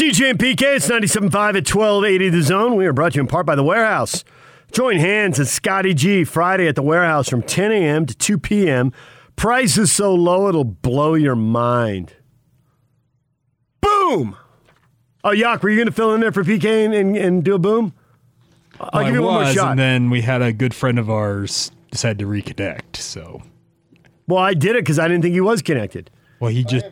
DJ and PK, it's 97.5 at 1280 The Zone. We are brought to you in part by The Warehouse. Join hands at Scotty G Friday at The Warehouse from 10 a.m. to 2 p.m. Price is so low it'll blow your mind. Boom! Oh, Yak, were you going to fill in there for PK and, and, and do a boom? I'll Well, give I you one more was, shot. And then we had a good friend of ours decide to reconnect. So, well, I did it because I didn't think he was connected. well, he just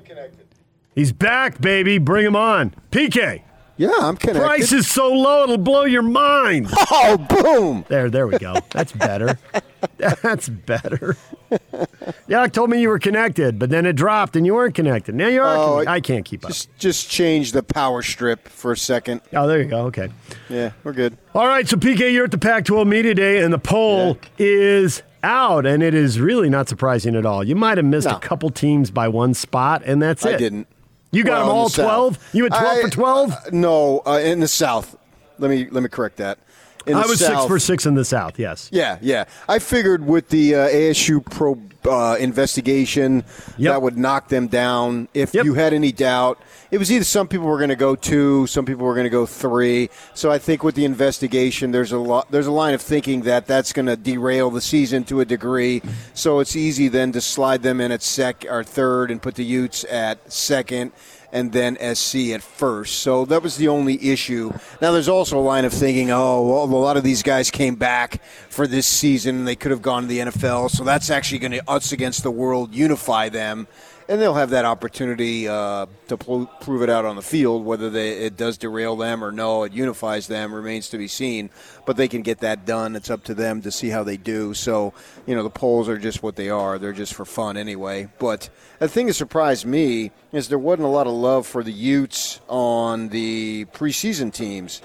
He's back, baby. Bring him on. PK, Yeah, I'm connected. price is so low it'll blow your mind. Oh, boom! There, there we go. That's better. That's better. Yak told me you were connected, but then it dropped and you weren't connected. Now you are. Oh, connected. I- can't keep up. Just just change the power strip for a second. Oh, there you go. Okay. Yeah, we're good. All right. So PK, you're at the Pac-12 media day, and the poll is out, and it is really not surprising at all. You might have missed No. a couple teams by one spot, and that's it. I didn't. You got Well, them in the all twelve. You had twelve I- for twelve. uh, no, uh, in the South. Let me let me correct that. In the I was six for six in the South. Yes. Yeah, yeah. I figured with the uh, ASU probe uh, investigation, Yep. that would knock them down. If Yep. you had any doubt, it was either some people were going to go two, some people were going to go three. So I think with the investigation, there's a lot, there's a line of thinking that that's going to derail the season to a degree. So it's easy then to slide them in at sec or third and put the Utes at second and then SC at first. So that was the only issue. Now there's also a line of thinking, oh, well, a lot of these guys came back for this season. They could have gone to the NFL, so that's actually going to us against the world unify them. And they'll have that opportunity uh, to pl- prove it out on the field. Whether they, it does derail them or no, it unifies them remains to be seen. But they can get that done. It's up to them to see how they do. So, you know, the polls are just what they are. They're just for fun anyway. But the thing that surprised me is there wasn't a lot of love for the Utes on the preseason teams.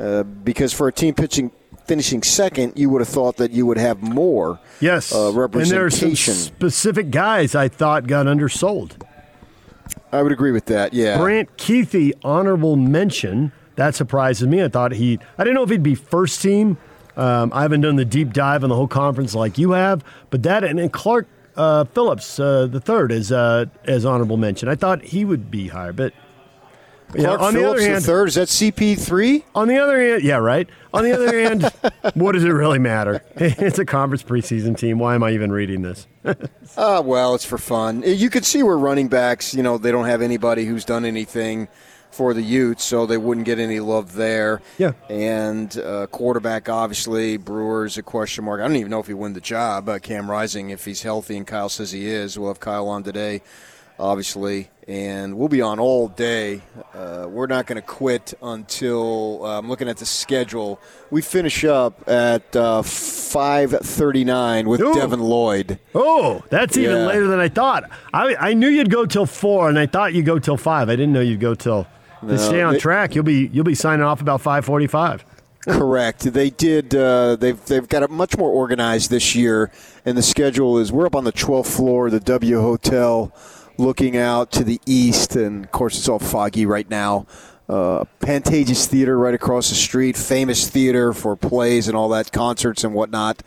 Uh, because for a team pitching finishing second, you would have thought that you would have more Yes. uh, and there are some representation. specific guys I thought got undersold. I would agree with that. Yeah. Brant Kuithe, honorable mention. That surprises me. I thought he. I didn't know if he'd be first team. Um, I haven't done the deep dive on the whole conference like you have, but that and, and Clark uh, Phillips, uh, the third, is uh, as honorable mention. I thought he would be higher, but yeah, Clark on the other hand, the third is that CP three? on the other hand, yeah, right. On the other hand, what does it really matter? It's a conference preseason team. Why am I even reading this? Ah, well, it's for fun. You could see where running backs, you know, they don't have anybody who's done anything for the Utes, so they wouldn't get any love there. Yeah. And uh, quarterback, obviously, Brewers a question mark. I don't even know if he win the job. Uh, Cam Rising, if he's healthy, and Kyle says he is. We'll have Kyle on today, obviously, and we'll be on all day. Uh, we're not going to quit until uh, I'm looking at the schedule. We finish up at uh, 5:39 with Ooh. Devin Lloyd. Oh, that's even Yeah. later than I thought. I, I knew you'd go till four, and I thought you'd go till five. I didn't know you'd go till. To stay on they- track, you'll be you'll be signing off about five forty-five. Correct. They did. Uh, they've they've got it much more organized this year, and the schedule is we're up on the 12th floor of the W Hotel, looking out to the east, and of course it's all foggy right now. Uh, Pantages Theater right across the street, famous theater for plays and all that, concerts and whatnot.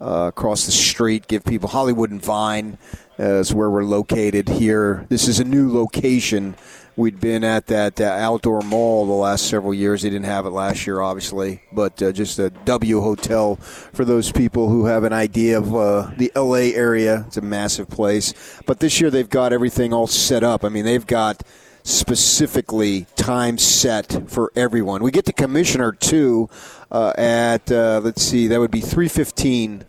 Uh, across the street, give people Hollywood and Vine uh, is where we're located here. This is a new location. We'd been at that uh, outdoor mall the last several years. They didn't have it last year, obviously, but uh, just a W Hotel for those people who have an idea of uh, the LA area. It's a massive place. But this year they've got everything all set up. I mean, they've got specifically time set for everyone. We get the commissioner too uh, at uh, let's see, that would be three fifteen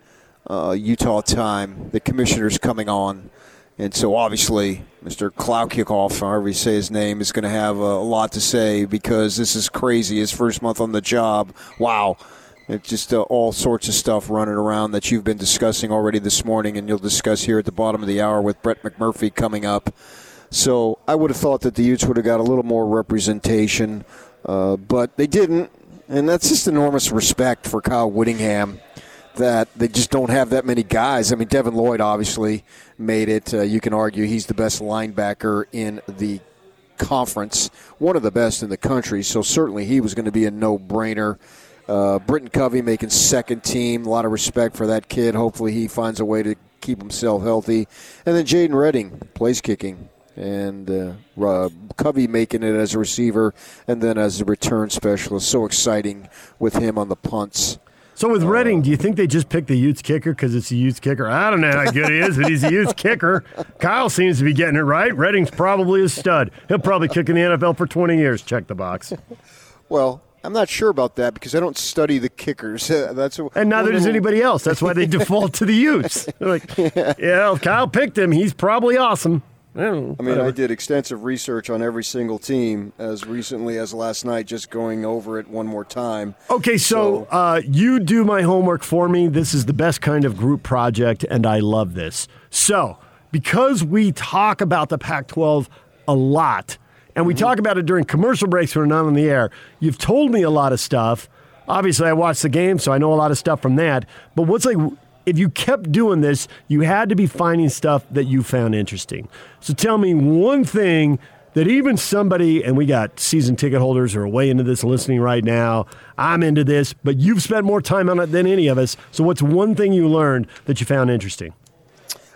uh, Utah time. The commissioner's coming on, and so obviously Mr. Kliavkoff, however you say his name, is going to have a, lot to say because this is crazy. His first month on the job. Wow. It's just uh, all sorts of stuff running around that you've been discussing already this morning, and you'll discuss here at the bottom of the hour with Brett McMurphy coming up. So I would have thought that the Utes would have got a little more representation, uh, but they didn't, and that's just enormous respect for Kyle Whittingham that they just don't have that many guys. I mean, Devin Lloyd obviously made it. Uh, you can argue he's the best linebacker in the conference, one of the best in the country. So certainly he was going to be a no-brainer. Uh, Britton Covey making second team. A lot of respect for that kid. Hopefully he finds a way to keep himself healthy. And then Jadon Redding, place kicking. and uh, Covey making it as a receiver and then as a return specialist. So exciting with him on the punts. So with Redding, do you oh. think they just picked the Utes kicker because it's a Utes kicker? I don't know how good he is, but he's a Utes kicker. Kyle seems to be getting it right. Redding's probably a stud. He'll probably kick in the NFL for 20 years. Check the box. Well, I'm not sure about that because I don't study the kickers. That's a, and neither does anybody else. That's why they default to the Utes. They're like, yeah, Kyle picked him. He's probably awesome. I, I mean, whatever. I did extensive research on every single team as recently as last night, just going over it one more time. Okay, so, so uh, you do my homework for me. This is the best kind of group project, and I love this. So, because we talk about the Pac 12 a lot, and we mm-hmm. talk about it during commercial breaks when we're not on the air, you've told me a lot of stuff. Obviously, I watched the game, so I know a lot of stuff from that. But what's like if you kept doing this, you had to be finding stuff that you found interesting. So tell me one thing that even somebody, and we got season ticket holders who are way into this listening right now. I'm into this, but you've spent more time on it than any of us. So what's one thing you learned that you found interesting?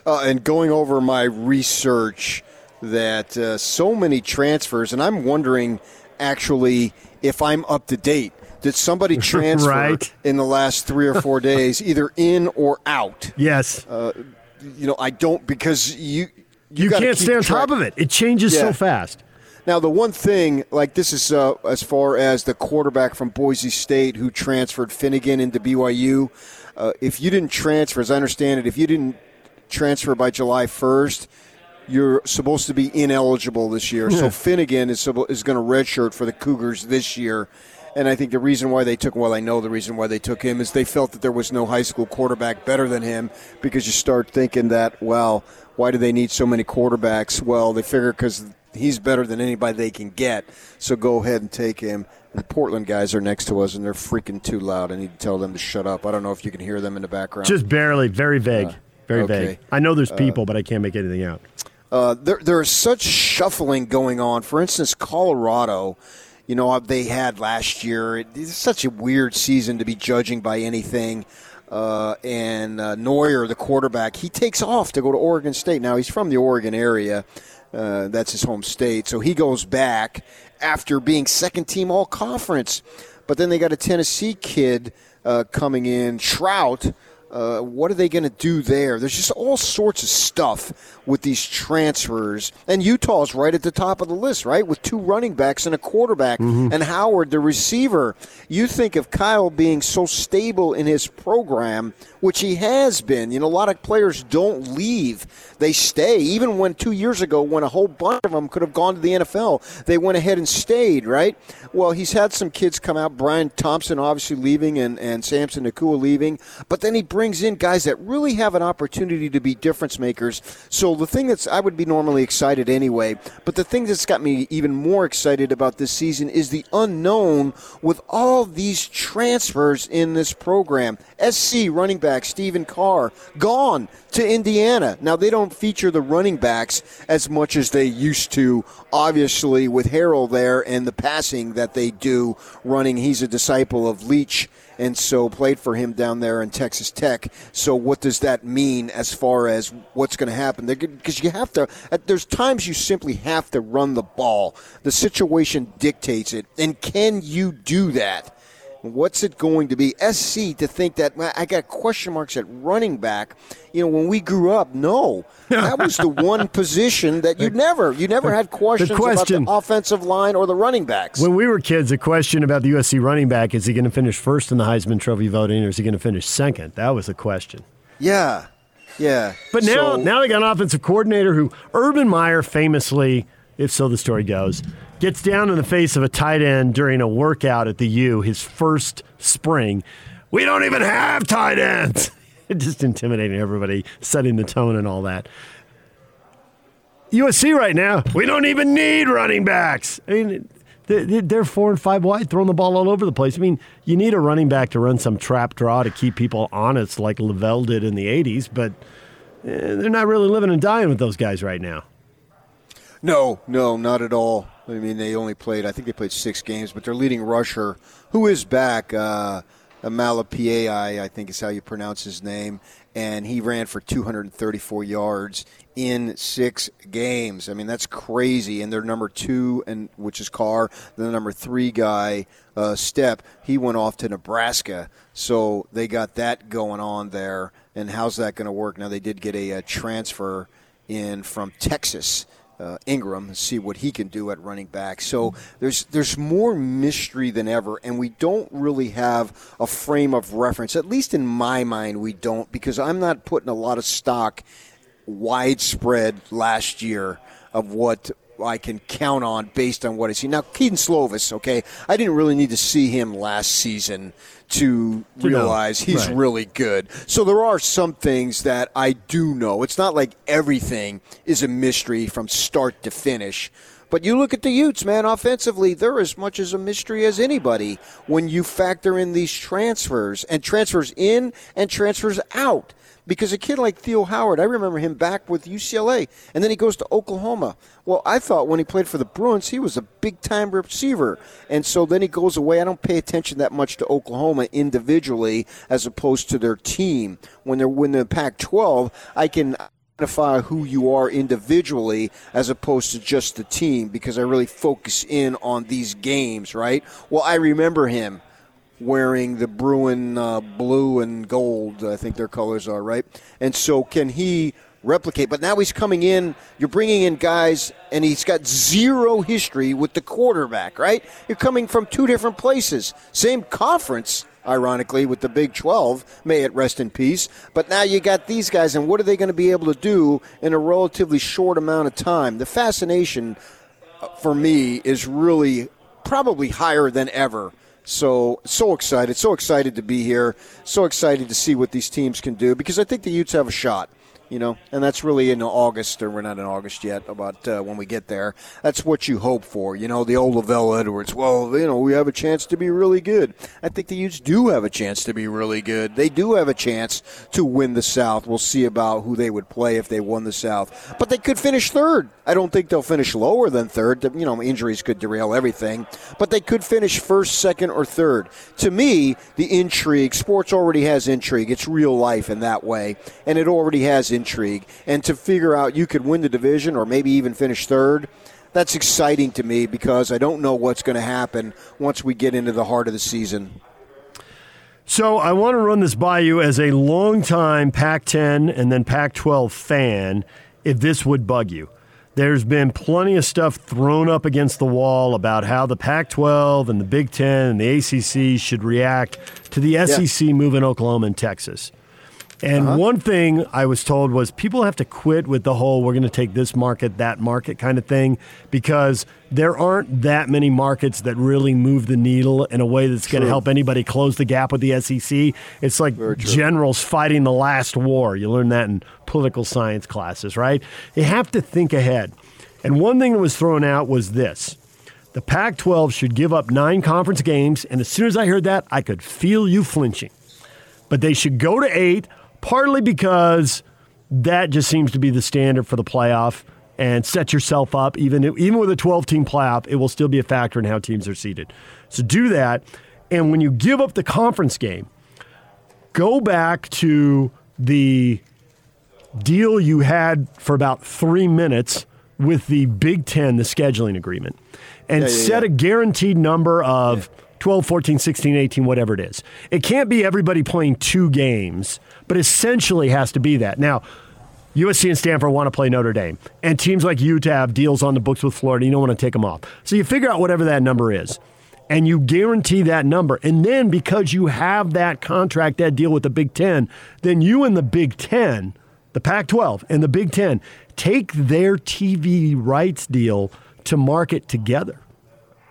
Uh, and going over my research, that uh, so many transfers, and I'm wondering actually if I'm up to date did somebody transfer right. in the last three or four days, either in or out? Yes. Uh, you know, I don't because you you, you can't stay on track. top of it. It changes yeah. so fast. Now, the one thing, like this is uh, as far as the quarterback from Boise State who transferred Fennegan into BYU. Uh, if you didn't transfer, as I understand it, if you didn't transfer by July 1st, you're supposed to be ineligible this year. Yeah. So Fennegan is, is going to redshirt for the Cougars this year. And I think the reason why they took, well, I know the reason why they took him is they felt that there was no high school quarterback better than him because you start thinking that, well, why do they need so many quarterbacks? Well, they figure because he's better than anybody they can get. So go ahead and take him. The Portland guys are next to us and they're freaking too loud. I need to tell them to shut up. I don't know if you can hear them in the background. Just barely, very vague. Uh, very okay. vague. I know there's uh, people, uh, but I can't make anything out. Uh, there, there is such shuffling going on. For instance, Colorado you know they had last year. It's such a weird season to be judging by anything. Uh, and uh, Noyer, the quarterback, he takes off to go to Oregon State. Now he's from the Oregon area. Uh, that's his home state. So he goes back after being second team all conference. But then they got a Tennessee kid uh, coming in, Shrout, uh, what are they going to do there? There's just all sorts of stuff with these transfers. And Utah's right at the top of the list, right? With two running backs and a quarterback, mm-hmm. and Howard, the receiver. You think of Kyle being so stable in his program, which he has been. You know, a lot of players don't leave, they stay. Even when two years ago, when a whole bunch of them could have gone to the NFL, they went ahead and stayed, right? Well, he's had some kids come out. Brian Thompson obviously leaving and, and Samson Nacua leaving. But then he brings in guys that really have an opportunity to be difference makers. So the thing that's, I would be normally excited anyway, but the thing that's got me even more excited about this season is the unknown with all these transfers in this program. SC running back Stephen Carr gone to Indiana. Now, they don't feature the running backs as much as they used to, obviously, with Harrell there and the passing that they do running. He's a disciple of Leach and so played for him down there in Texas Tech. So what does that mean as far as what's going to happen? Because you have to. There's times you simply have to run the ball. The situation dictates it, and can you do that? What's it going to be? SC to think that I got question marks at running back. You know, when we grew up, no, that was the one position that you never, you never had questions question, about the offensive line or the running backs. When we were kids, the question about the USC running back is he going to finish first in the Heisman Trophy voting, or is he going to finish second? That was the question. Yeah, yeah. But now, so, now they got an offensive coordinator who Urban Meyer famously, if so the story goes gets down in the face of a tight end during a workout at the U, his first spring. We don't even have tight ends. Just intimidating everybody, setting the tone and all that. USC right now, we don't even need running backs. I mean, they're four and five wide, throwing the ball all over the place. I mean, you need a running back to run some trap draw to keep people honest, like LaVell did in the '80s, but eh, they're not really living and dying with those guys right now. No, no, not at all. I mean, they only played, I think they played six games, but their leading rusher, who is back, uh, Malepeai, I think is how you pronounce his name, and he ran for 234 yards in six games. I mean, that's crazy. And their number two, and which is Carr, the number three guy, uh, Stepp, he went off to Nebraska, so they got that going on there. And how's that going to work? Now they did get a, a transfer in from Texas uh, Ingram and see what he can do at running back. So there's there's more mystery than ever, and we don't really have a frame of reference. At least in my mind, we don't because I'm not putting a lot of stock widespread last year of what I can count on based on what I see. Now, Kedon Slovis, okay, I didn't really need to see him last season to realize he's right. really good. So there are some things that I do know. It's not like everything is a mystery from start to finish. But you look at the Utes, man, offensively, they're as much as a mystery as anybody when you factor in these transfers and transfers in and transfers out. Because a kid like Theo Howard, I remember him back with UCLA, and then he goes to Oklahoma. Well, I thought when he played for the Bruins, he was a big time receiver. And so then he goes away. I don't pay attention that much to Oklahoma individually as opposed to their team. When they're when they're Pac 12, I can identify who you are individually as opposed to just the team because I really focus in on these games, right? Well, I remember him wearing the Bruin uh, blue and gold, I think their colors are, right? And so can he replicate? But now he's coming in, you're bringing in guys, and he's got zero history with the quarterback, right? You're coming from two different places, same conference. Ironically, with the Big 12, may it rest in peace. But now you got these guys, and what are they going to be able to do in a relatively short amount of time? The fascination uh, for me is really probably higher than ever so so excited, so excited to be here, so excited to see what these teams can do because I think the Utes have a shot you know, and that's really in August, or we're not in August yet, about uh, when we get there. That's what you hope for, you know, the old LaVell Edwards. Well, you know, we have a chance to be really good. I think the Utes do have a chance to be really good. They do have a chance to win the South. We'll see about who they would play if they won the South. But they could finish third. I don't think they'll finish lower than third. You know, injuries could derail everything. But they could finish first, second, or third. To me, the intrigue, sports already has intrigue. It's real life in that way. And it already has intrigue. And to figure out you could win the division or maybe even finish third, that's exciting to me because I don't know what's going to happen once we get into the heart of the season. So I want to run this by you as a longtime Pac 10 and then Pac 12 fan if this would bug you. There's been plenty of stuff thrown up against the wall about how the Pac 12 and the Big Ten and the ACC should react to the SEC moving Oklahoma and Texas. And Uh-huh. one thing I was told was people have to quit with the whole we're going to take this market, that market kind of thing because there aren't that many markets that really move the needle in a way that's going to help anybody close the gap with the SEC. It's like generals fighting the last war. You learn that in political science classes, right? You have to think ahead. And one thing that was thrown out was this. The Pac 12 should give up nine conference games. And as soon as I heard that, I could feel you flinching but they should go to eight, partly because that just seems to be the standard for the playoff and set yourself up. Even, even with a 12 team playoff, it will still be a factor in how teams are seated. So do that. And when you give up the conference game, go back to the deal you had for about three minutes with the Big Ten, the scheduling agreement, and Yeah, yeah, set yeah. a guaranteed number of 12, 14, 16, 18, whatever it is. It can't be everybody playing two games, but essentially has to be that. Now, USC and Stanford want to play Notre Dame, and teams like Utah have deals on the books with Florida. You don't want to take them off. So you figure out whatever that number is, and you guarantee that number. And then because you have that contract, that deal with the Big Ten, then you and the Big Ten, the Pac 12 and the Big Ten, take their TV rights deal to market together.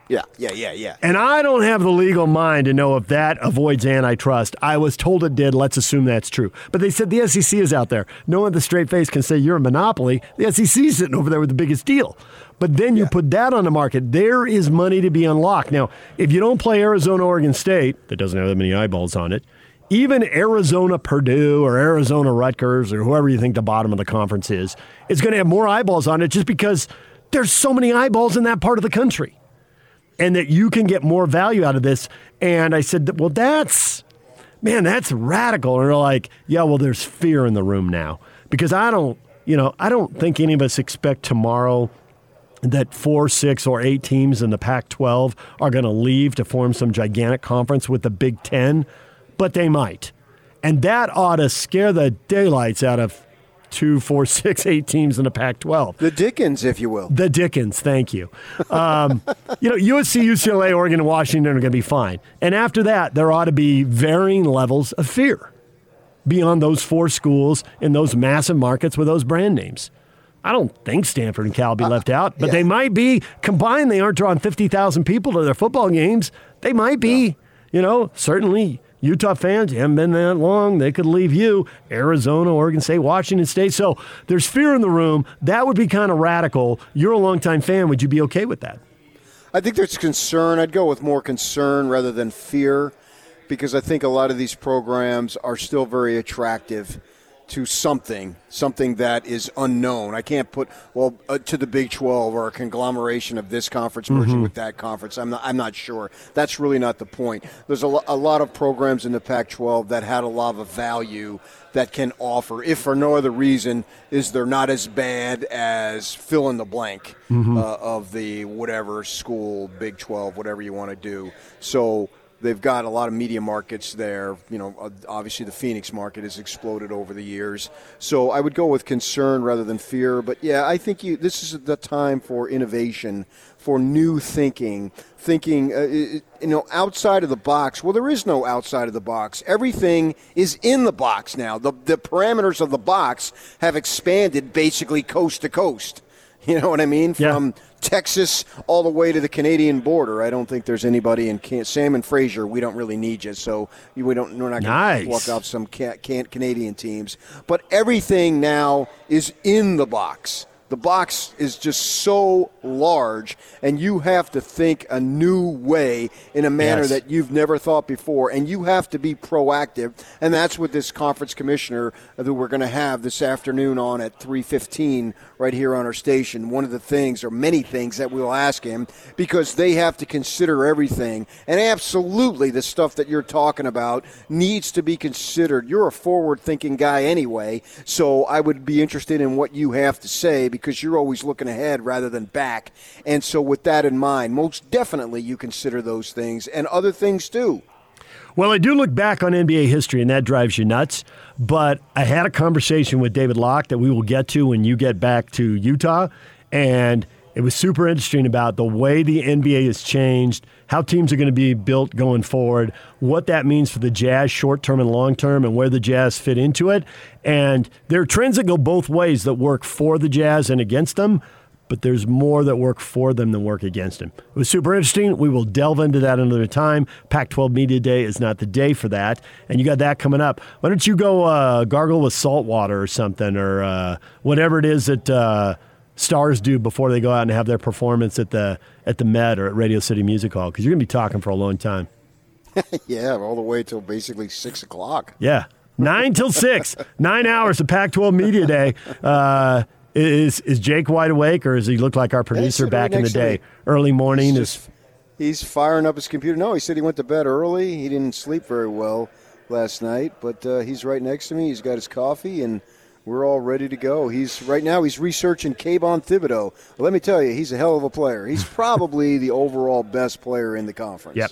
Yeah, yeah, yeah, yeah. And I don't have the legal mind to know if that avoids antitrust. I was told it did. Let's assume that's true. But they said the SEC is out there. No one with a straight face can say you're a monopoly. The SEC is sitting over there with the biggest deal. But then you Yeah. put that on the market. There is money to be unlocked. Now, if you don't play Arizona, Oregon State, that doesn't have that many eyeballs on it, even Arizona, Purdue, or Arizona, Rutgers, or whoever you think the bottom of the conference is, is going to have more eyeballs on it just because there's so many eyeballs in that part of the country and that you can get more value out of this. And I said, well, that's man, that's radical. And they're like, yeah, well, there's fear in the room now because I don't, you know, I don't think any of us expect tomorrow that four, six, or eight teams in the Pac 12 are going to leave to form some gigantic conference with the Big Ten, but they might. And that ought to scare the daylights out of two, four, six, eight teams in the Pac 12. The Dickens, if you will. The Dickens, thank you. Um, you know, USC, UCLA, Oregon, and Washington are going to be fine. And after that, there ought to be varying levels of fear beyond those four schools in those massive markets with those brand names. I don't think Stanford and Cal be left out, but yeah. they might be. Combined, they aren't drawing 50,000 people to their football games. They might be. You know, certainly Utah fans, you haven't been that long. They could leave you. Arizona, Oregon State, Washington State. So there's fear in the room. That would be kind of radical. You're a longtime fan. Would you be okay with that? I think there's concern. I'd go with more concern rather than fear because I think a lot of these programs are still very attractive to something, something that is unknown. I can't put well uh, to the Big 12 or a conglomeration of this conference merging Mm-hmm. with that conference. I'm not. I'm not sure. That's really not the point. There's a, lo- a lot of programs in the Pac-12 that had a lot of value that can offer, if for no other reason, is they're not as bad as fill in the blank Mm-hmm. uh, of the whatever school, Big 12, whatever you want to do. So they've got a lot of media markets there. You know, obviously the Phoenix market has exploded over the years. So I would go with concern rather than fear. But yeah, I think you, this is the time for innovation, for new thinking, thinking, uh, you know, outside of the box. Well, there is no outside of the box. Everything is in the box now. The, the parameters of the box have expanded basically coast to coast. You know what I mean? Yeah. From Texas all the way to the Canadian border. I don't think there's anybody in Can- Simon Fraser. We don't really need you, so we don't. We're not going Nice. to walk out some ca- can- Canadian teams. But everything now is in the box. The box is just so large, and you have to think a new way in a manner Yes. that you've never thought before, and you have to be proactive. And that's what this conference commissioner that we're going to have this afternoon on at 3:15 right here on our station. One of the things, or many things, that we'll ask him because they have to consider everything, and absolutely the stuff that you're talking about needs to be considered. You're a forward-thinking guy anyway, so I would be interested in what you have to say because you're always looking ahead rather than back. And so, with that in mind, most definitely you consider those things and other things too. Well, I do look back on NBA history, and that drives you nuts. But I had a conversation with David Locke that we will get to when you get back to Utah. And it was super interesting about the way the NBA has changed, how teams are going to be built going forward, what that means for the Jazz short term and long term, and where the Jazz fit into it. And there are trends that go both ways that work for the Jazz and against them but there's more that work for them than work against them. It was super interesting. We will delve into that another time. Pac 12 Media Day is not the day for that. And you got that coming up. Why don't you go uh, gargle with salt water or something, or uh, whatever it is that uh, stars do before they go out and have their performance at the, at the Met or at Radio City Music Hall? Because you're going to be talking for a long time. Yeah, all the way till basically six o'clock. Yeah. Nine till six, nine hours of Pac 12 Media Day. Uh, is is Jake wide awake, or does he look like our producer back in the day? Early morning He's is just- he's firing up his computer. No, he said he went to bed early. He didn't sleep very well last night, but uh, he's right next to me. He's got his coffee, and we're all ready to go. He's right now. He's researching Kayvon Thibodeaux. Let me tell you, he's a hell of a player. He's probably the overall best player in the conference. Yep.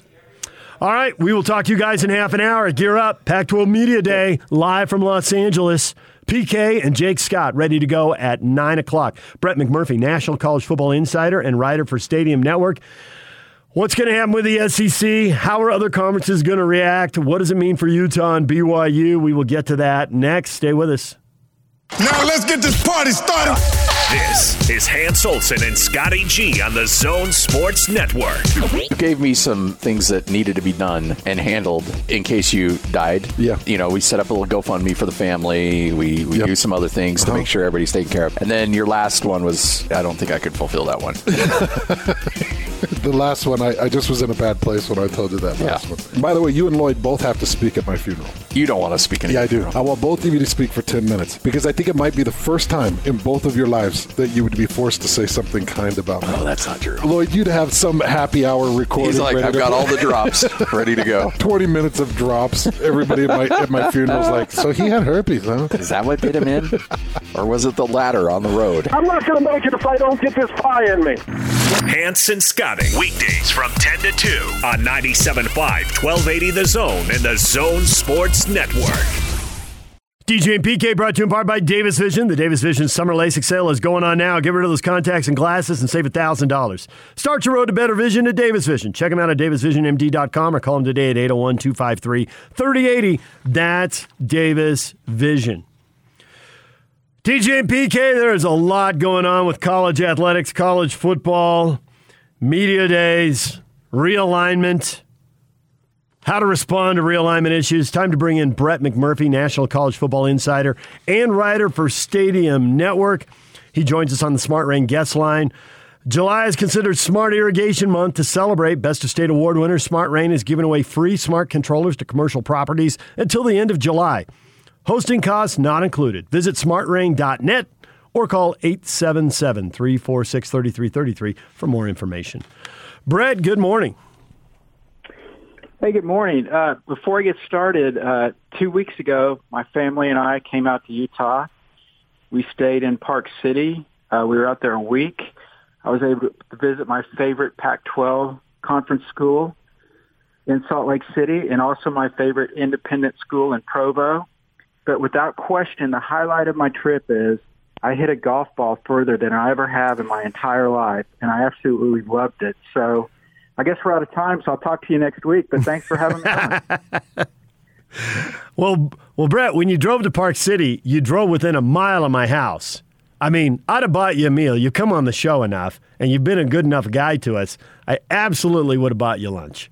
All right, we will talk to you guys in half an hour. Gear up, Pac 12 Media Day, live from Los Angeles. PK and Jake Scott ready to go at 9 o'clock. Brett McMurphy, National College Football Insider and writer for Stadium Network. What's going to happen with the SEC? How are other conferences going to react? What does it mean for Utah and BYU? We will get to that next. Stay with us. Now let's get this party started. This is Hans Olsen and Scotty G on the Zone Sports Network. You gave me some things that needed to be done and handled in case you died. Yeah. You know, we set up a little GoFundMe for the family. We, we Yep. do some other things to Uh-huh. make sure everybody's taken care of. And then your last one was, I don't think I could fulfill that one. the last one, I, I just was in a bad place when I told you that last Yeah. one. By the way, you and Lloyd both have to speak at my funeral. You don't want to speak any Yeah, I do. I want both of you to speak for 10 minutes because I think it might be the first time in both of your lives that you would be forced to say something kind about me. Oh, that's not true. Lloyd, you'd have some happy hour recording. He's like, ready I've got go." all the drops ready to go. 20 minutes of drops. Everybody at my, at my funeral's like, so he had herpes, huh? Is that what did him in? Or was it the ladder on the road? I'm not going to make it if I don't get this pie in me. Hans and Scotty G. Weekdays from 10 to 2 on 97.5, 1280 The Zone and The Zone Sports Network. DJ and PK brought to you in part by Davis Vision. The Davis Vision summer LASIK sale is going on now. Get rid of those contacts and glasses and save $1,000. Start your road to better vision at Davis Vision. Check them out at davisvisionmd.com or call them today at 801 253 3080. That's Davis Vision. DJ and PK, there's a lot going on with college athletics, college football, media days, realignment how to respond to realignment issues. Time to bring in Brett McMurphy, National College Football Insider and writer for Stadium Network. He joins us on the Smart Rain guest line. July is considered Smart Irrigation Month to celebrate. Best of State Award winner Smart Rain is giving away free smart controllers to commercial properties until the end of July. Hosting costs not included. Visit smartrain.net or call 877 346 3333 for more information. Brett, good morning. Hey, good morning. Uh, before I get started, uh, two weeks ago, my family and I came out to Utah. We stayed in Park City. Uh, we were out there a week. I was able to visit my favorite Pac-12 conference school in Salt Lake City and also my favorite independent school in Provo. But without question, the highlight of my trip is I hit a golf ball further than I ever have in my entire life, and I absolutely loved it. So I guess we're out of time, so I'll talk to you next week. But thanks for having me. Well, well, Brett, when you drove to Park City, you drove within a mile of my house. I mean, I'd have bought you a meal. You come on the show enough, and you've been a good enough guy to us. I absolutely would have bought you lunch.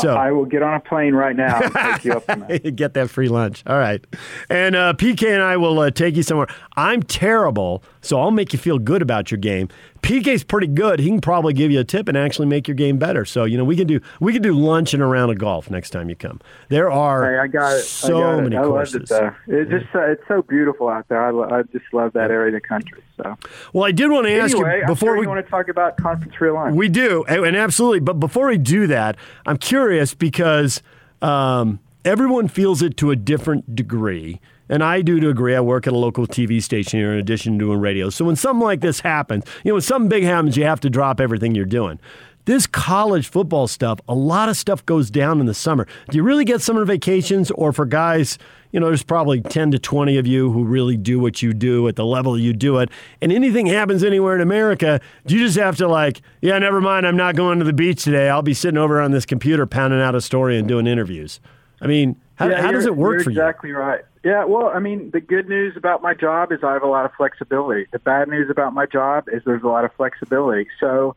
So I will get on a plane right now and take you up that. get that free lunch. All right, and uh, PK and I will uh, take you somewhere. I'm terrible, so I'll make you feel good about your game. PK's pretty good. He can probably give you a tip and actually make your game better. So you know we can do we can do lunch and a round of golf next time you come. There are Hey, I got it. so I got it. many I courses. loved it though. It's just uh, it's so beautiful out there. I, lo- I just love that area of the country. So Well, I did want to ask anyway, you before sure we want to talk about conference realignment. We do, and and absolutely. But before we do that, I'm curious because um, everyone feels it to a different degree. And I do to agree. I work at a local TV station here in addition to doing radio. So when something like this happens, you know, when something big happens, you have to drop everything you're doing. This college football stuff, a lot of stuff goes down in the summer. Do you really get summer vacations? Or for guys, you know, there's probably 10 to 20 of you who really do what you do at the level you do it. And anything happens anywhere in America, do you just have to, like, yeah, never mind, I'm not going to the beach today. I'll be sitting over on this computer pounding out a story and doing interviews. I mean, how, Yeah, how does it work for you? Exactly right. Yeah, well, I mean, the good news about my job is I have a lot of flexibility. The bad news about my job is there's a lot of flexibility. So,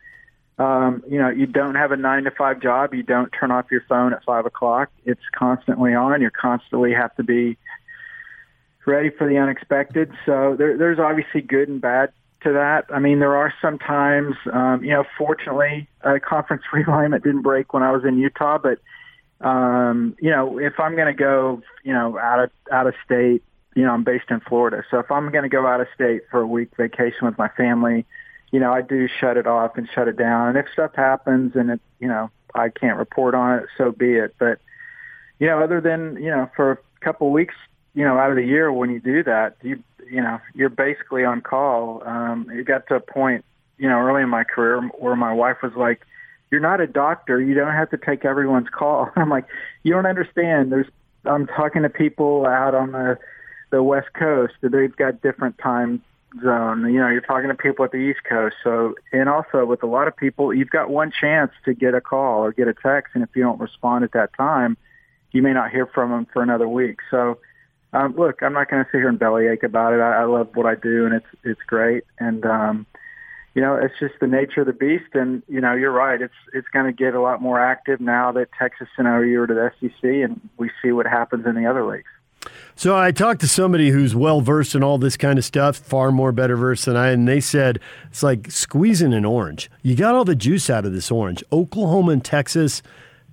um, you know, you don't have a nine to five job. You don't turn off your phone at five o'clock. It's constantly on. You constantly have to be ready for the unexpected. So there, there's obviously good and bad to that. I mean, there are some times, um, you know, fortunately, uh, conference realignment didn't break when I was in Utah, but um, you know, if I'm going to go, you know, out of out of state, you know, I'm based in Florida, so if I'm going to go out of state for a week vacation with my family, you know, I do shut it off and shut it down. And if stuff happens and it, you know, I can't report on it, so be it. But you know, other than you know, for a couple weeks, you know, out of the year when you do that, you you know, you're basically on call. Um, it got to a point, you know, early in my career where my wife was like, "You're not a doctor. You don't have to take everyone's call." I'm like, "You don't understand. There's I'm talking to people out on the the West Coast. They've got different time zone. You know, you're talking to people at the East Coast. So, and also with a lot of people, you've got one chance to get a call or get a text, and if you don't respond at that time, you may not hear from them for another week. So, um, look, I'm not going to sit here and bellyache about it. I, I love what I do, and it's it's great. And um, you know, it's just the nature of the beast. And you know, you're right. It's it's going to get a lot more active now that Texas and OU are to the SEC, and we see what happens in the other leagues. So I talked to somebody who's well versed in all this kind of stuff, far more better versed than I, and they said it's like squeezing an orange. You got all the juice out of this orange. Oklahoma and Texas,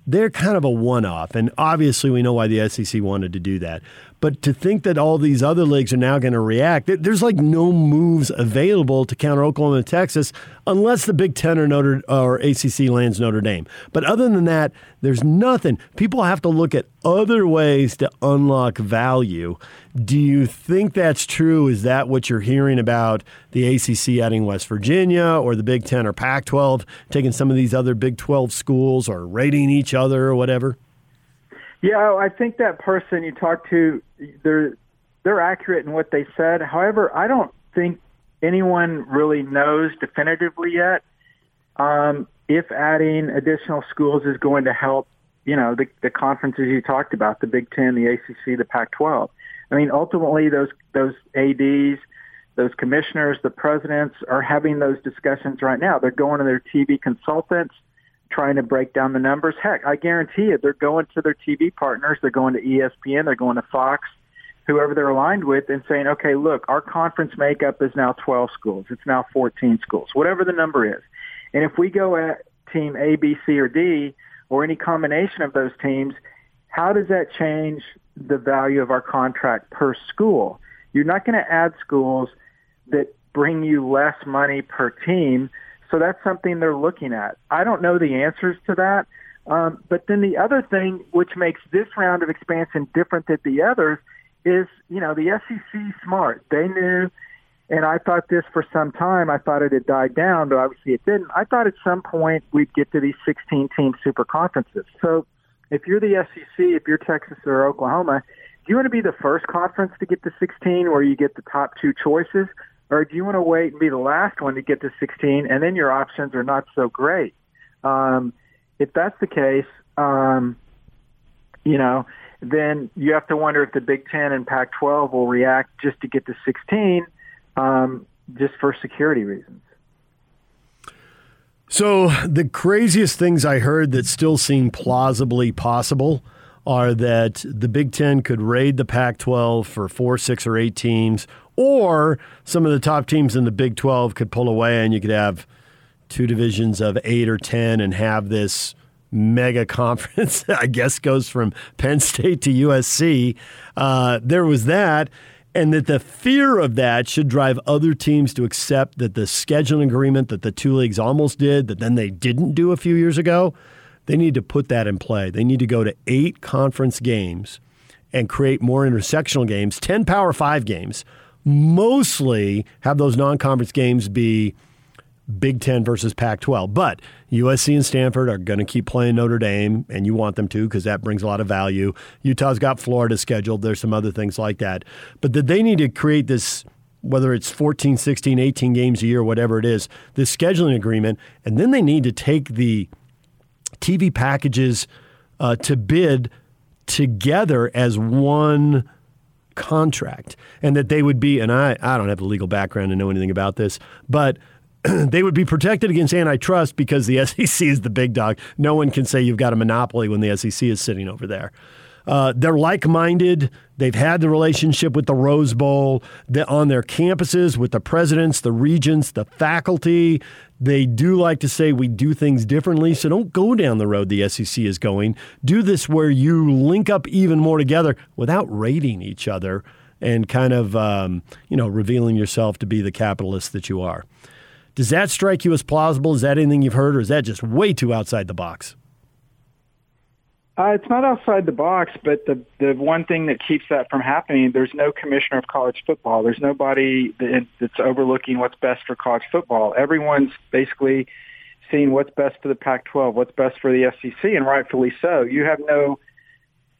they're kind of a one off. And obviously, we know why the SEC wanted to do that. But to think that all these other leagues are now going to react, there's like no moves available to counter Oklahoma and Texas unless the Big Ten or Notre or ACC lands Notre Dame. But other than that, there's nothing. People have to look at other ways to unlock value. Do you think that's true? Is that what you're hearing about the ACC adding West Virginia or the Big Ten or Pac 12 taking some of these other Big 12 schools or rating each other or whatever? Yeah, I think that person you talked to, they're they're accurate in what they said. However, I don't think anyone really knows definitively yet um, if adding additional schools is going to help. You know, the, the conferences you talked about, the Big Ten, the ACC, the Pac-12. I mean, ultimately, those those ads, those commissioners, the presidents are having those discussions right now. They're going to their TV consultants trying to break down the numbers. Heck, I guarantee you, they're going to their TV partners. They're going to ESPN. They're going to Fox, whoever they're aligned with, and saying, okay, look, our conference makeup is now 12 schools. It's now 14 schools, whatever the number is. And if we go at team A, B, C, or D, or any combination of those teams, how does that change the value of our contract per school? You're not going to add schools that bring you less money per team so that's something they're looking at. I don't know the answers to that. Um, but then the other thing which makes this round of expansion different than the others is, you know, the SEC smart. They knew, and I thought this for some time. I thought it had died down, but obviously it didn't. I thought at some point we'd get to these 16-team super conferences. So if you're the SEC, if you're Texas or Oklahoma, do you want to be the first conference to get to 16 where you get the top two choices? Or do you want to wait and be the last one to get to 16, and then your options are not so great? Um, if that's the case, um, you know, then you have to wonder if the Big Ten and Pac-12 will react just to get to 16, um, just for security reasons. So the craziest things I heard that still seem plausibly possible are that the Big Ten could raid the Pac 12 for four, six, or eight teams, or some of the top teams in the Big 12 could pull away and you could have two divisions of eight or 10 and have this mega conference, I guess, goes from Penn State to USC. Uh, there was that. And that the fear of that should drive other teams to accept that the scheduling agreement that the two leagues almost did, that then they didn't do a few years ago, they need to put that in play. They need to go to eight conference games and create more intersectional games, 10 Power Five games mostly have those non conference games be Big Ten versus Pac 12. But USC and Stanford are going to keep playing Notre Dame, and you want them to because that brings a lot of value. Utah's got Florida scheduled. There's some other things like that. But that they need to create this, whether it's 14, 16, 18 games a year, whatever it is, this scheduling agreement. And then they need to take the TV packages uh, to bid together as one contract and that they would be, and I, I don't have the legal background to know anything about this, but they would be protected against antitrust because the SEC is the big dog. No one can say you've got a monopoly when the SEC is sitting over there. Uh, they're like minded. They've had the relationship with the Rose Bowl on their campuses with the presidents, the regents, the faculty. They do like to say we do things differently. So don't go down the road the SEC is going. Do this where you link up even more together without rating each other and kind of, um, you know, revealing yourself to be the capitalist that you are. Does that strike you as plausible? Is that anything you've heard, or is that just way too outside the box? Uh, it's not outside the box, but the the one thing that keeps that from happening, there's no commissioner of college football. There's nobody that, that's overlooking what's best for college football. Everyone's basically seeing what's best for the Pac-12, what's best for the SEC, and rightfully so. You have no,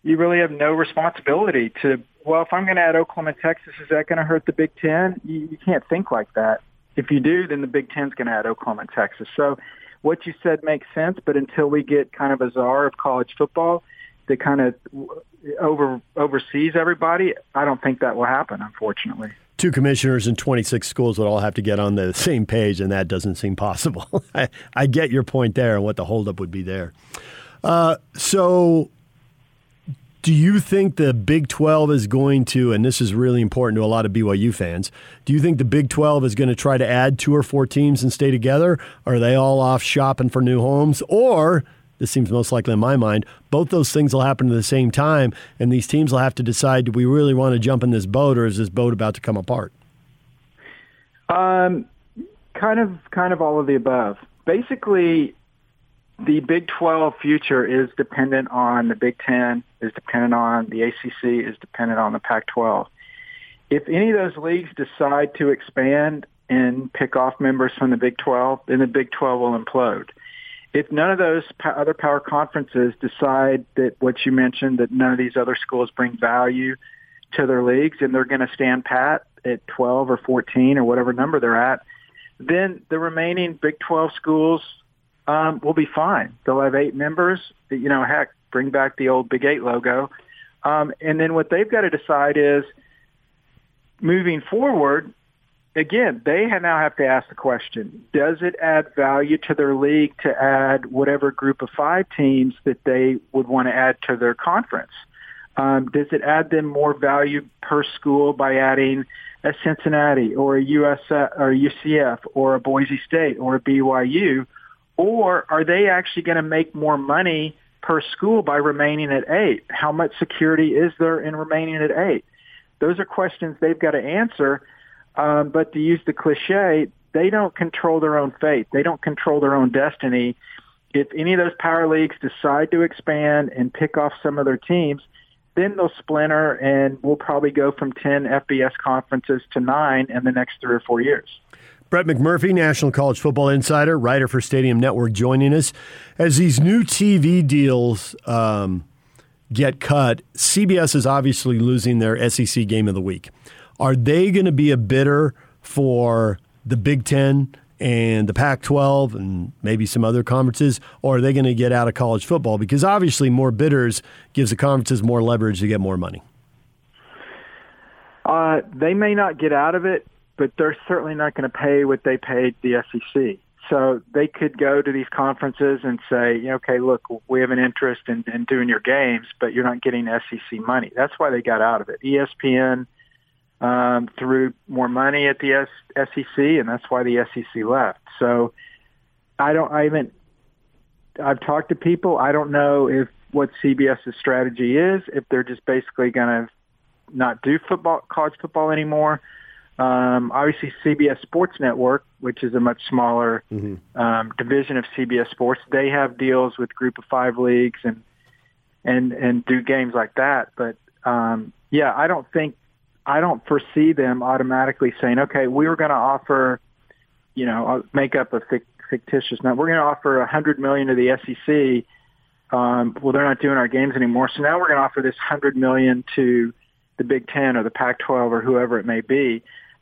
you really have no responsibility to. Well, if I'm going to add Oklahoma, Texas, is that going to hurt the Big Ten? You, you can't think like that. If you do, then the Big Ten's going to add Oklahoma, Texas. So what you said makes sense, but until we get kind of a czar of college football that kind of over oversees everybody, I don't think that will happen, unfortunately. Two commissioners and 26 schools would all have to get on the same page, and that doesn't seem possible. I, I, get your point there and what the holdup would be there. Uh, so, Do you think the Big 12 is going to, and this is really important to a lot of BYU fans, do you think the Big 12 is going to try to add two or four teams and stay together? Are they all off shopping for new homes? Or, this seems most likely in my mind, both those things will happen at the same time, and these teams will have to decide do we really want to jump in this boat, or is this boat about to come apart? Um, kind of, kind of all of the above. Basically, the Big 12 future is dependent on the Big 10, is dependent on the ACC, is dependent on the Pac-12. If any of those leagues decide to expand and pick off members from the Big 12, then the Big 12 will implode. If none of those other power conferences decide that what you mentioned, that none of these other schools bring value to their leagues and they're going to stand pat at 12 or 14 or whatever number they're at, then the remaining Big 12 schools um, we'll be fine. They'll have eight members. You know, heck, bring back the old Big Eight logo. Um, and then what they've got to decide is moving forward, again, they now have to ask the question, does it add value to their league to add whatever group of five teams that they would want to add to their conference? Um, does it add them more value per school by adding a Cincinnati or a US or UCF or a Boise State or a BYU? Or are they actually going to make more money per school by remaining at eight? How much security is there in remaining at eight? Those are questions they've got to answer. Um, but to use the cliche, they don't control their own fate. They don't control their own destiny. If any of those power leagues decide to expand and pick off some of their teams, then they'll splinter and we'll probably go from 10 FBS conferences to nine in the next three or four years. Brett McMurphy, National College Football Insider, writer for Stadium Network, joining us. As these new TV deals um, get cut, CBS is obviously losing their SEC game of the week. Are they going to be a bidder for the Big Ten and the Pac 12 and maybe some other conferences, or are they going to get out of college football? Because obviously, more bidders gives the conferences more leverage to get more money. Uh, they may not get out of it but they're certainly not going to pay what they paid the SEC. So they could go to these conferences and say, okay, look, we have an interest in, in doing your games, but you're not getting SEC money. That's why they got out of it. ESPN um, threw more money at the S- SEC, and that's why the SEC left. So I don't. I haven't. I've talked to people. I don't know if what CBS's strategy is. If they're just basically going to not do football, college football anymore um, obviously, CBS Sports Network, which is a much smaller mm-hmm. um, division of CBS Sports, they have deals with Group of Five leagues and and and do games like that. But um, yeah, I don't think I don't foresee them automatically saying, okay, we were going to offer, you know, I'll make up a fictitious number. We're going to offer a hundred million to the SEC. Um, well, they're not doing our games anymore, so now we're going to offer this hundred million to the Big Ten or the Pac-12 or whoever it may be.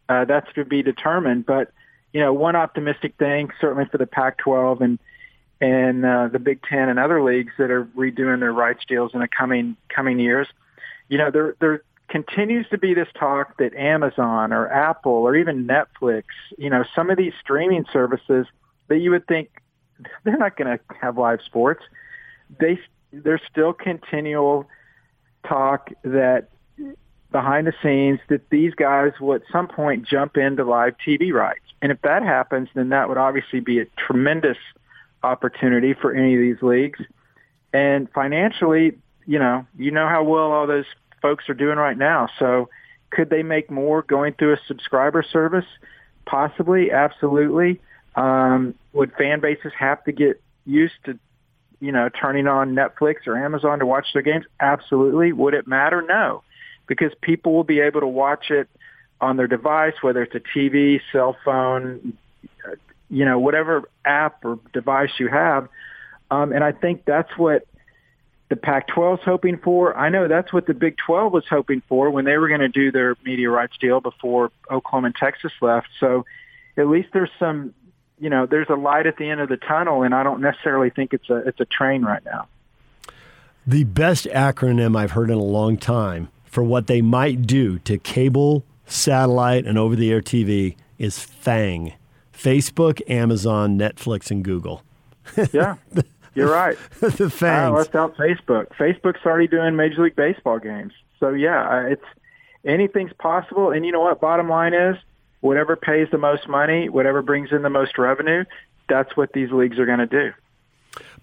Uh, that's to be determined. But you know, one optimistic thing certainly for the Pac-12 and and uh, the Big Ten and other leagues that are redoing their rights deals in the coming coming years. You know, there there continues to be this talk that Amazon or Apple or even Netflix, you know, some of these streaming services that you would think they're not going to have live sports. They there's still continual talk that behind the scenes that these guys will at some point jump into live TV rights. And if that happens, then that would obviously be a tremendous opportunity for any of these leagues. And financially, you know, you know how well all those folks are doing right now. So could they make more going through a subscriber service? Possibly, absolutely. Um, would fan bases have to get used to, you know, turning on Netflix or Amazon to watch their games? Absolutely. Would it matter? No because people will be able to watch it on their device, whether it's a TV, cell phone, you know, whatever app or device you have. Um, and I think that's what the Pac-12 is hoping for. I know that's what the Big 12 was hoping for when they were going to do their media rights deal before Oklahoma and Texas left. So at least there's some, you know, there's a light at the end of the tunnel, and I don't necessarily think it's a it's a train right now. The best acronym I've heard in a long time for what they might do to cable, satellite, and over the air TV is FANG Facebook, Amazon, Netflix, and Google. Yeah. You're right. the I fangs. left out Facebook. Facebook's already doing Major League Baseball games. So yeah, it's anything's possible. And you know what? Bottom line is, whatever pays the most money, whatever brings in the most revenue, that's what these leagues are going to do.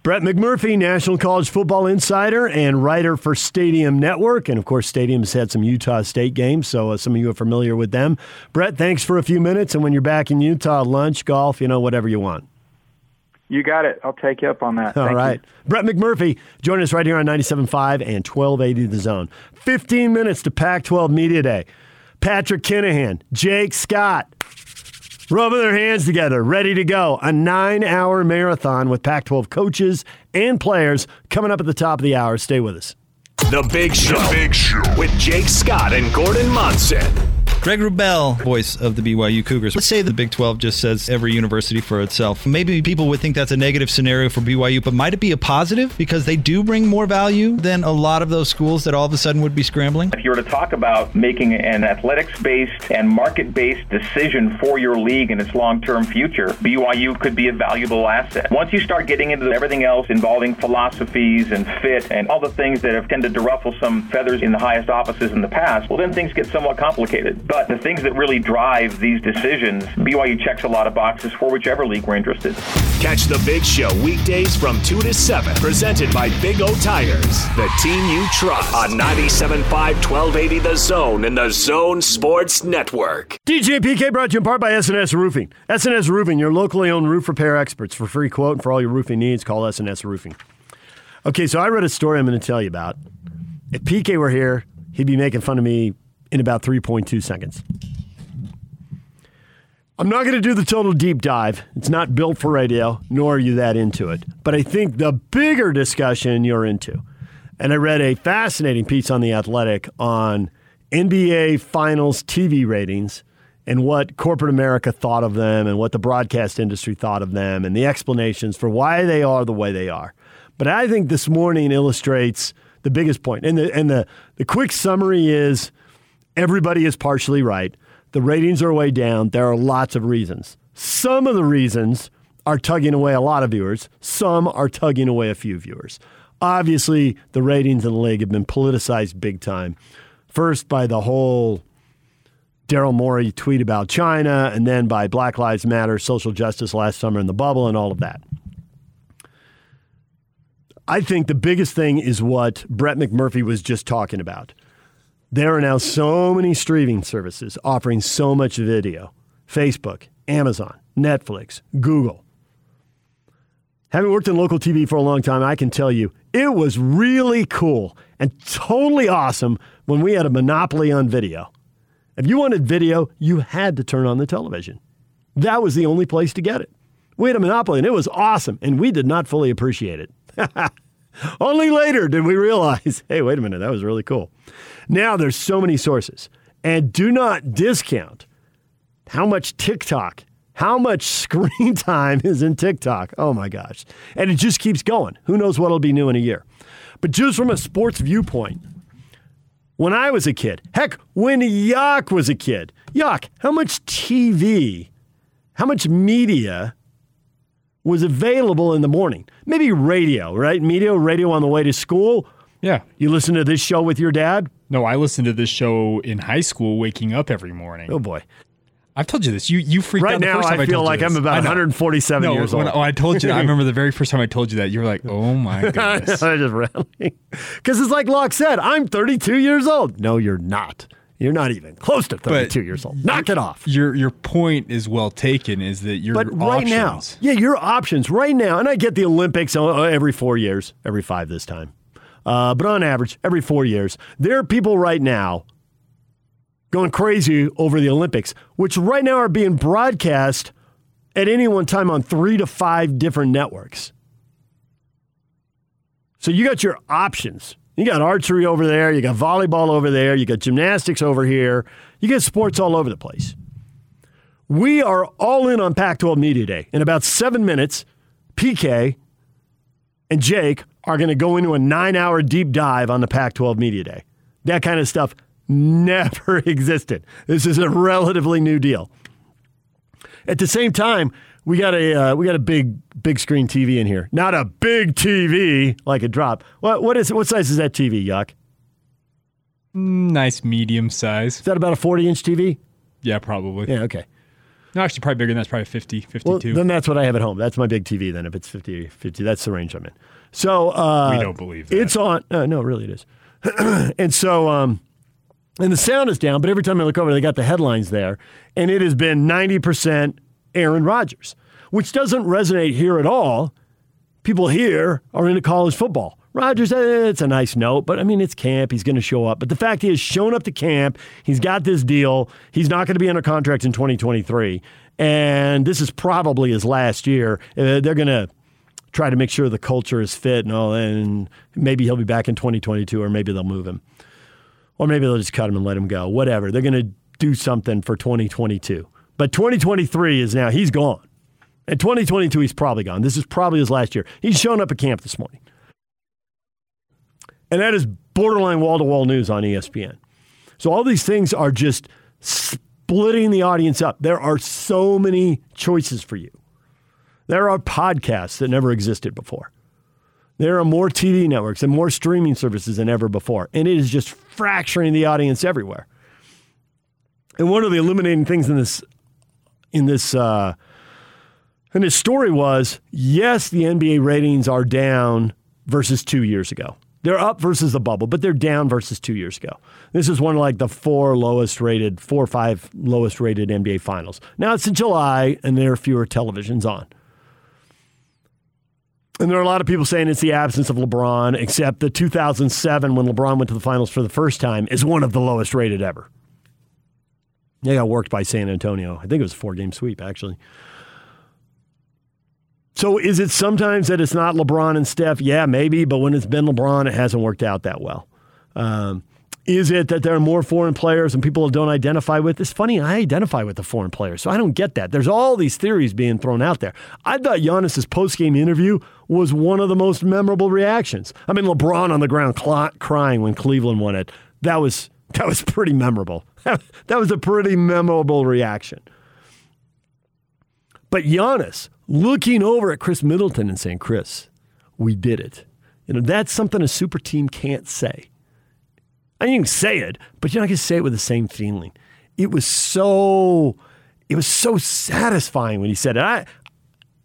Brett McMurphy, National College Football Insider and writer for Stadium Network. And of course, Stadium's had some Utah State games, so uh, some of you are familiar with them. Brett, thanks for a few minutes. And when you're back in Utah, lunch, golf, you know, whatever you want. You got it. I'll take you up on that. All Thank right. You. Brett McMurphy, join us right here on 97.5 and 1280 The Zone. 15 minutes to Pac 12 Media Day. Patrick Kinahan, Jake Scott, rubbing their hands together, ready to go. A nine hour marathon with Pac 12 coaches and players coming up at the top of the hour. Stay with us. The Big Show. Big Show. With Jake Scott and Gordon Monson. Greg Wrubell, voice of the BYU Cougars. Let's say the Big 12 just says every university for itself. Maybe people would think that's a negative scenario for BYU, but might it be a positive because they do bring more value than a lot of those schools that all of a sudden would be scrambling? If you were to talk about making an athletics based and market based decision for your league and its long term future, BYU could be a valuable asset. Once you start getting into everything else involving philosophies and fit and all the things that have tended to ruffle some feathers in the highest offices in the past, well, then things get somewhat complicated. But the things that really drive these decisions, BYU checks a lot of boxes for whichever league we're interested. Catch the Big Show weekdays from 2 to 7. Presented by Big O Tires, the team you trust. On 97.5, 1280 The Zone and The Zone Sports Network. DJ PK brought to you in part by SNS Roofing. SNS Roofing, your locally owned roof repair experts. For free quote and for all your roofing needs, call SNS Roofing. Okay, so I read a story I'm going to tell you about. If PK were here, he'd be making fun of me in about 3.2 seconds. I'm not going to do the total deep dive. It's not built for radio, nor are you that into it. But I think the bigger discussion you're into. And I read a fascinating piece on The Athletic on NBA Finals TV ratings and what corporate America thought of them and what the broadcast industry thought of them and the explanations for why they are the way they are. But I think this morning illustrates the biggest point. And the, and the, the quick summary is everybody is partially right. The ratings are way down. There are lots of reasons. Some of the reasons are tugging away a lot of viewers, some are tugging away a few viewers. Obviously, the ratings in the league have been politicized big time. First, by the whole Daryl Morey tweet about China, and then by Black Lives Matter, social justice last summer in the bubble, and all of that. I think the biggest thing is what Brett McMurphy was just talking about. There are now so many streaming services offering so much video Facebook, Amazon, Netflix, Google. Having worked in local TV for a long time, I can tell you it was really cool and totally awesome when we had a monopoly on video. If you wanted video, you had to turn on the television. That was the only place to get it. We had a monopoly and it was awesome, and we did not fully appreciate it. Only later did we realize, hey, wait a minute, that was really cool. Now there's so many sources. And do not discount how much TikTok, how much screen time is in TikTok. Oh my gosh. And it just keeps going. Who knows what'll be new in a year. But just from a sports viewpoint, when I was a kid, heck, when Yock was a kid, Yock, how much TV, how much media was available in the morning? Maybe radio, right? Media, radio on the way to school. Yeah. You listen to this show with your dad? No, I listened to this show in high school, waking up every morning. Oh boy. I've told you this. You you freaked Right out the now, first time I I, feel like. I'm about 147 no, years when, old. Oh, I told you. I remember the very first time I told you that. You were like, "Oh my goodness." I just rattling. Because it's like Locke said, I'm 32 years old. No, you're not. You're not even close to 32 years old. Knock it off. Your your point is well taken. Is that your But right now, yeah, your options right now, and I get the Olympics uh, every four years, every five this time. Uh, but on average, every four years, there are people right now going crazy over the Olympics, which right now are being broadcast at any one time on three to five different networks. So you got your options. You got archery over there, you got volleyball over there, you got gymnastics over here, you got sports all over the place. We are all in on Pac 12 Media Day. In about seven minutes, PK and Jake are going to go into a nine hour deep dive on the Pac 12 Media Day. That kind of stuff never existed. This is a relatively new deal. At the same time, We got a uh, we got a big big screen TV in here. Not a big TV like a drop. What what is what size is that TV, Yuck? Nice medium size. Is that about a 40 inch TV? Yeah, probably. Yeah, okay. No, actually, probably bigger than that's probably 50, 52. Well, then that's what I have at home. That's my big TV. Then if it's 50, 50 that's the range I'm in. So uh, We don't believe that. it's on. Uh, no, really, it is. and so, um, and the sound is down, but every time I look over, they got the headlines there, and it has been ninety percent Aaron Rodgers, which doesn't resonate here at all. People here are into college football. Rodgers, eh, it's a nice note, but I mean, it's camp. He's going to show up. But the fact he has shown up to camp, he's got this deal. He's not going to be under contract in 2023. And this is probably his last year. Uh, they're going to try to make sure the culture is fit and all. And maybe he'll be back in 2022, or maybe they'll move him. Or maybe they'll just cut him and let him go. Whatever. They're going to do something for 2022. But 2023 is now, he's gone. And 2022, he's probably gone. This is probably his last year. He's shown up at camp this morning. And that is borderline wall to wall news on ESPN. So all these things are just splitting the audience up. There are so many choices for you. There are podcasts that never existed before. There are more TV networks and more streaming services than ever before. And it is just fracturing the audience everywhere. And one of the illuminating things in this in this uh, in story was yes, the NBA ratings are down versus two years ago. They're up versus the bubble, but they're down versus two years ago. This is one of like the four lowest rated, four or five lowest rated NBA finals. Now it's in July and there are fewer televisions on. And there are a lot of people saying it's the absence of LeBron, except the 2007 when LeBron went to the finals for the first time is one of the lowest rated ever. They got worked by San Antonio. I think it was a four game sweep, actually. So is it sometimes that it's not LeBron and Steph? Yeah, maybe, but when it's been LeBron, it hasn't worked out that well. Um, is it that there are more foreign players and people don't identify with? It's funny, I identify with the foreign players, so I don't get that. There's all these theories being thrown out there. I thought Giannis's post-game interview was one of the most memorable reactions. I mean, LeBron on the ground cl- crying when Cleveland won it. That was that was pretty memorable. that was a pretty memorable reaction. But Giannis looking over at Khris Middleton and saying, "Khris, we did it." You know, that's something a super team can't say. I mean, you can say it, but you're not going to say it with the same feeling. It was so, it was so satisfying when he said it. I,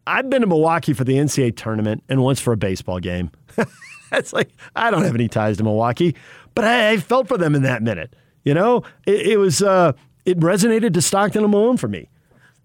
I've been to Milwaukee for the NCAA tournament and once for a baseball game. it's like I don't have any ties to Milwaukee, but I, I felt for them in that minute. You know, it, it was uh, it resonated to Stockton and Malone for me.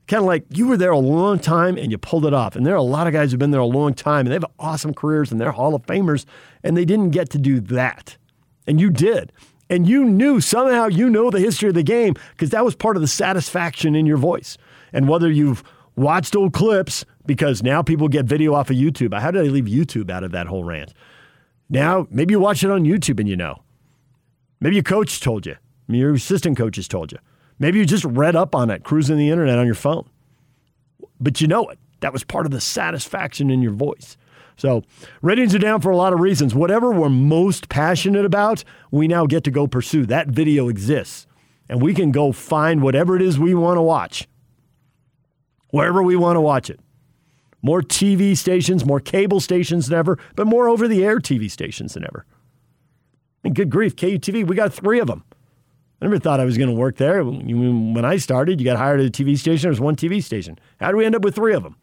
Kind of like you were there a long time and you pulled it off. And there are a lot of guys who've been there a long time and they have awesome careers and they're Hall of Famers and they didn't get to do that. And you did. And you knew somehow you know the history of the game because that was part of the satisfaction in your voice. And whether you've watched old clips, because now people get video off of YouTube. How did I leave YouTube out of that whole rant? Now, maybe you watch it on YouTube and you know. Maybe your coach told you. Your assistant coaches told you. Maybe you just read up on it, cruising the internet on your phone. But you know it. That was part of the satisfaction in your voice. So ratings are down for a lot of reasons. Whatever we're most passionate about, we now get to go pursue. That video exists. And we can go find whatever it is we want to watch, wherever we want to watch it. More TV stations, more cable stations than ever, but more over the air TV stations than ever. And good grief, KUTV, we got three of them. I never thought I was going to work there. When I started, you got hired at a TV station, there was one TV station. How do we end up with three of them?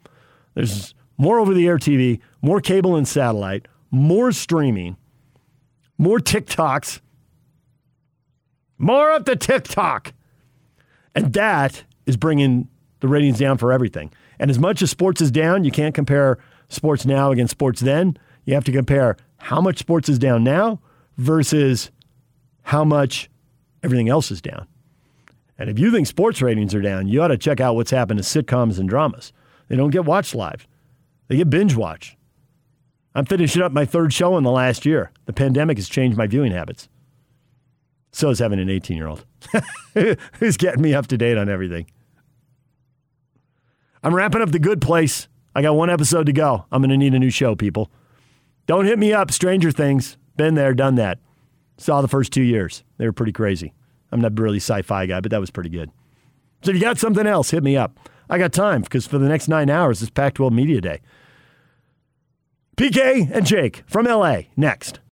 There's more over the air TV, more cable and satellite, more streaming, more TikToks, more up the TikTok. And that is bringing the ratings down for everything. And as much as sports is down, you can't compare sports now against sports then. You have to compare how much sports is down now versus how much everything else is down. And if you think sports ratings are down, you ought to check out what's happened to sitcoms and dramas. They don't get watched live, they get binge watched. I'm finishing up my third show in the last year. The pandemic has changed my viewing habits. So is having an 18 year old who's getting me up to date on everything. I'm wrapping up The Good Place. I got one episode to go. I'm going to need a new show, people. Don't hit me up, Stranger Things. Been there, done that. Saw the first two years. They were pretty crazy. I'm not really sci fi guy, but that was pretty good. So if you got something else, hit me up. I got time because for the next nine hours, it's Pac 12 Media Day. PK and Jake from LA next.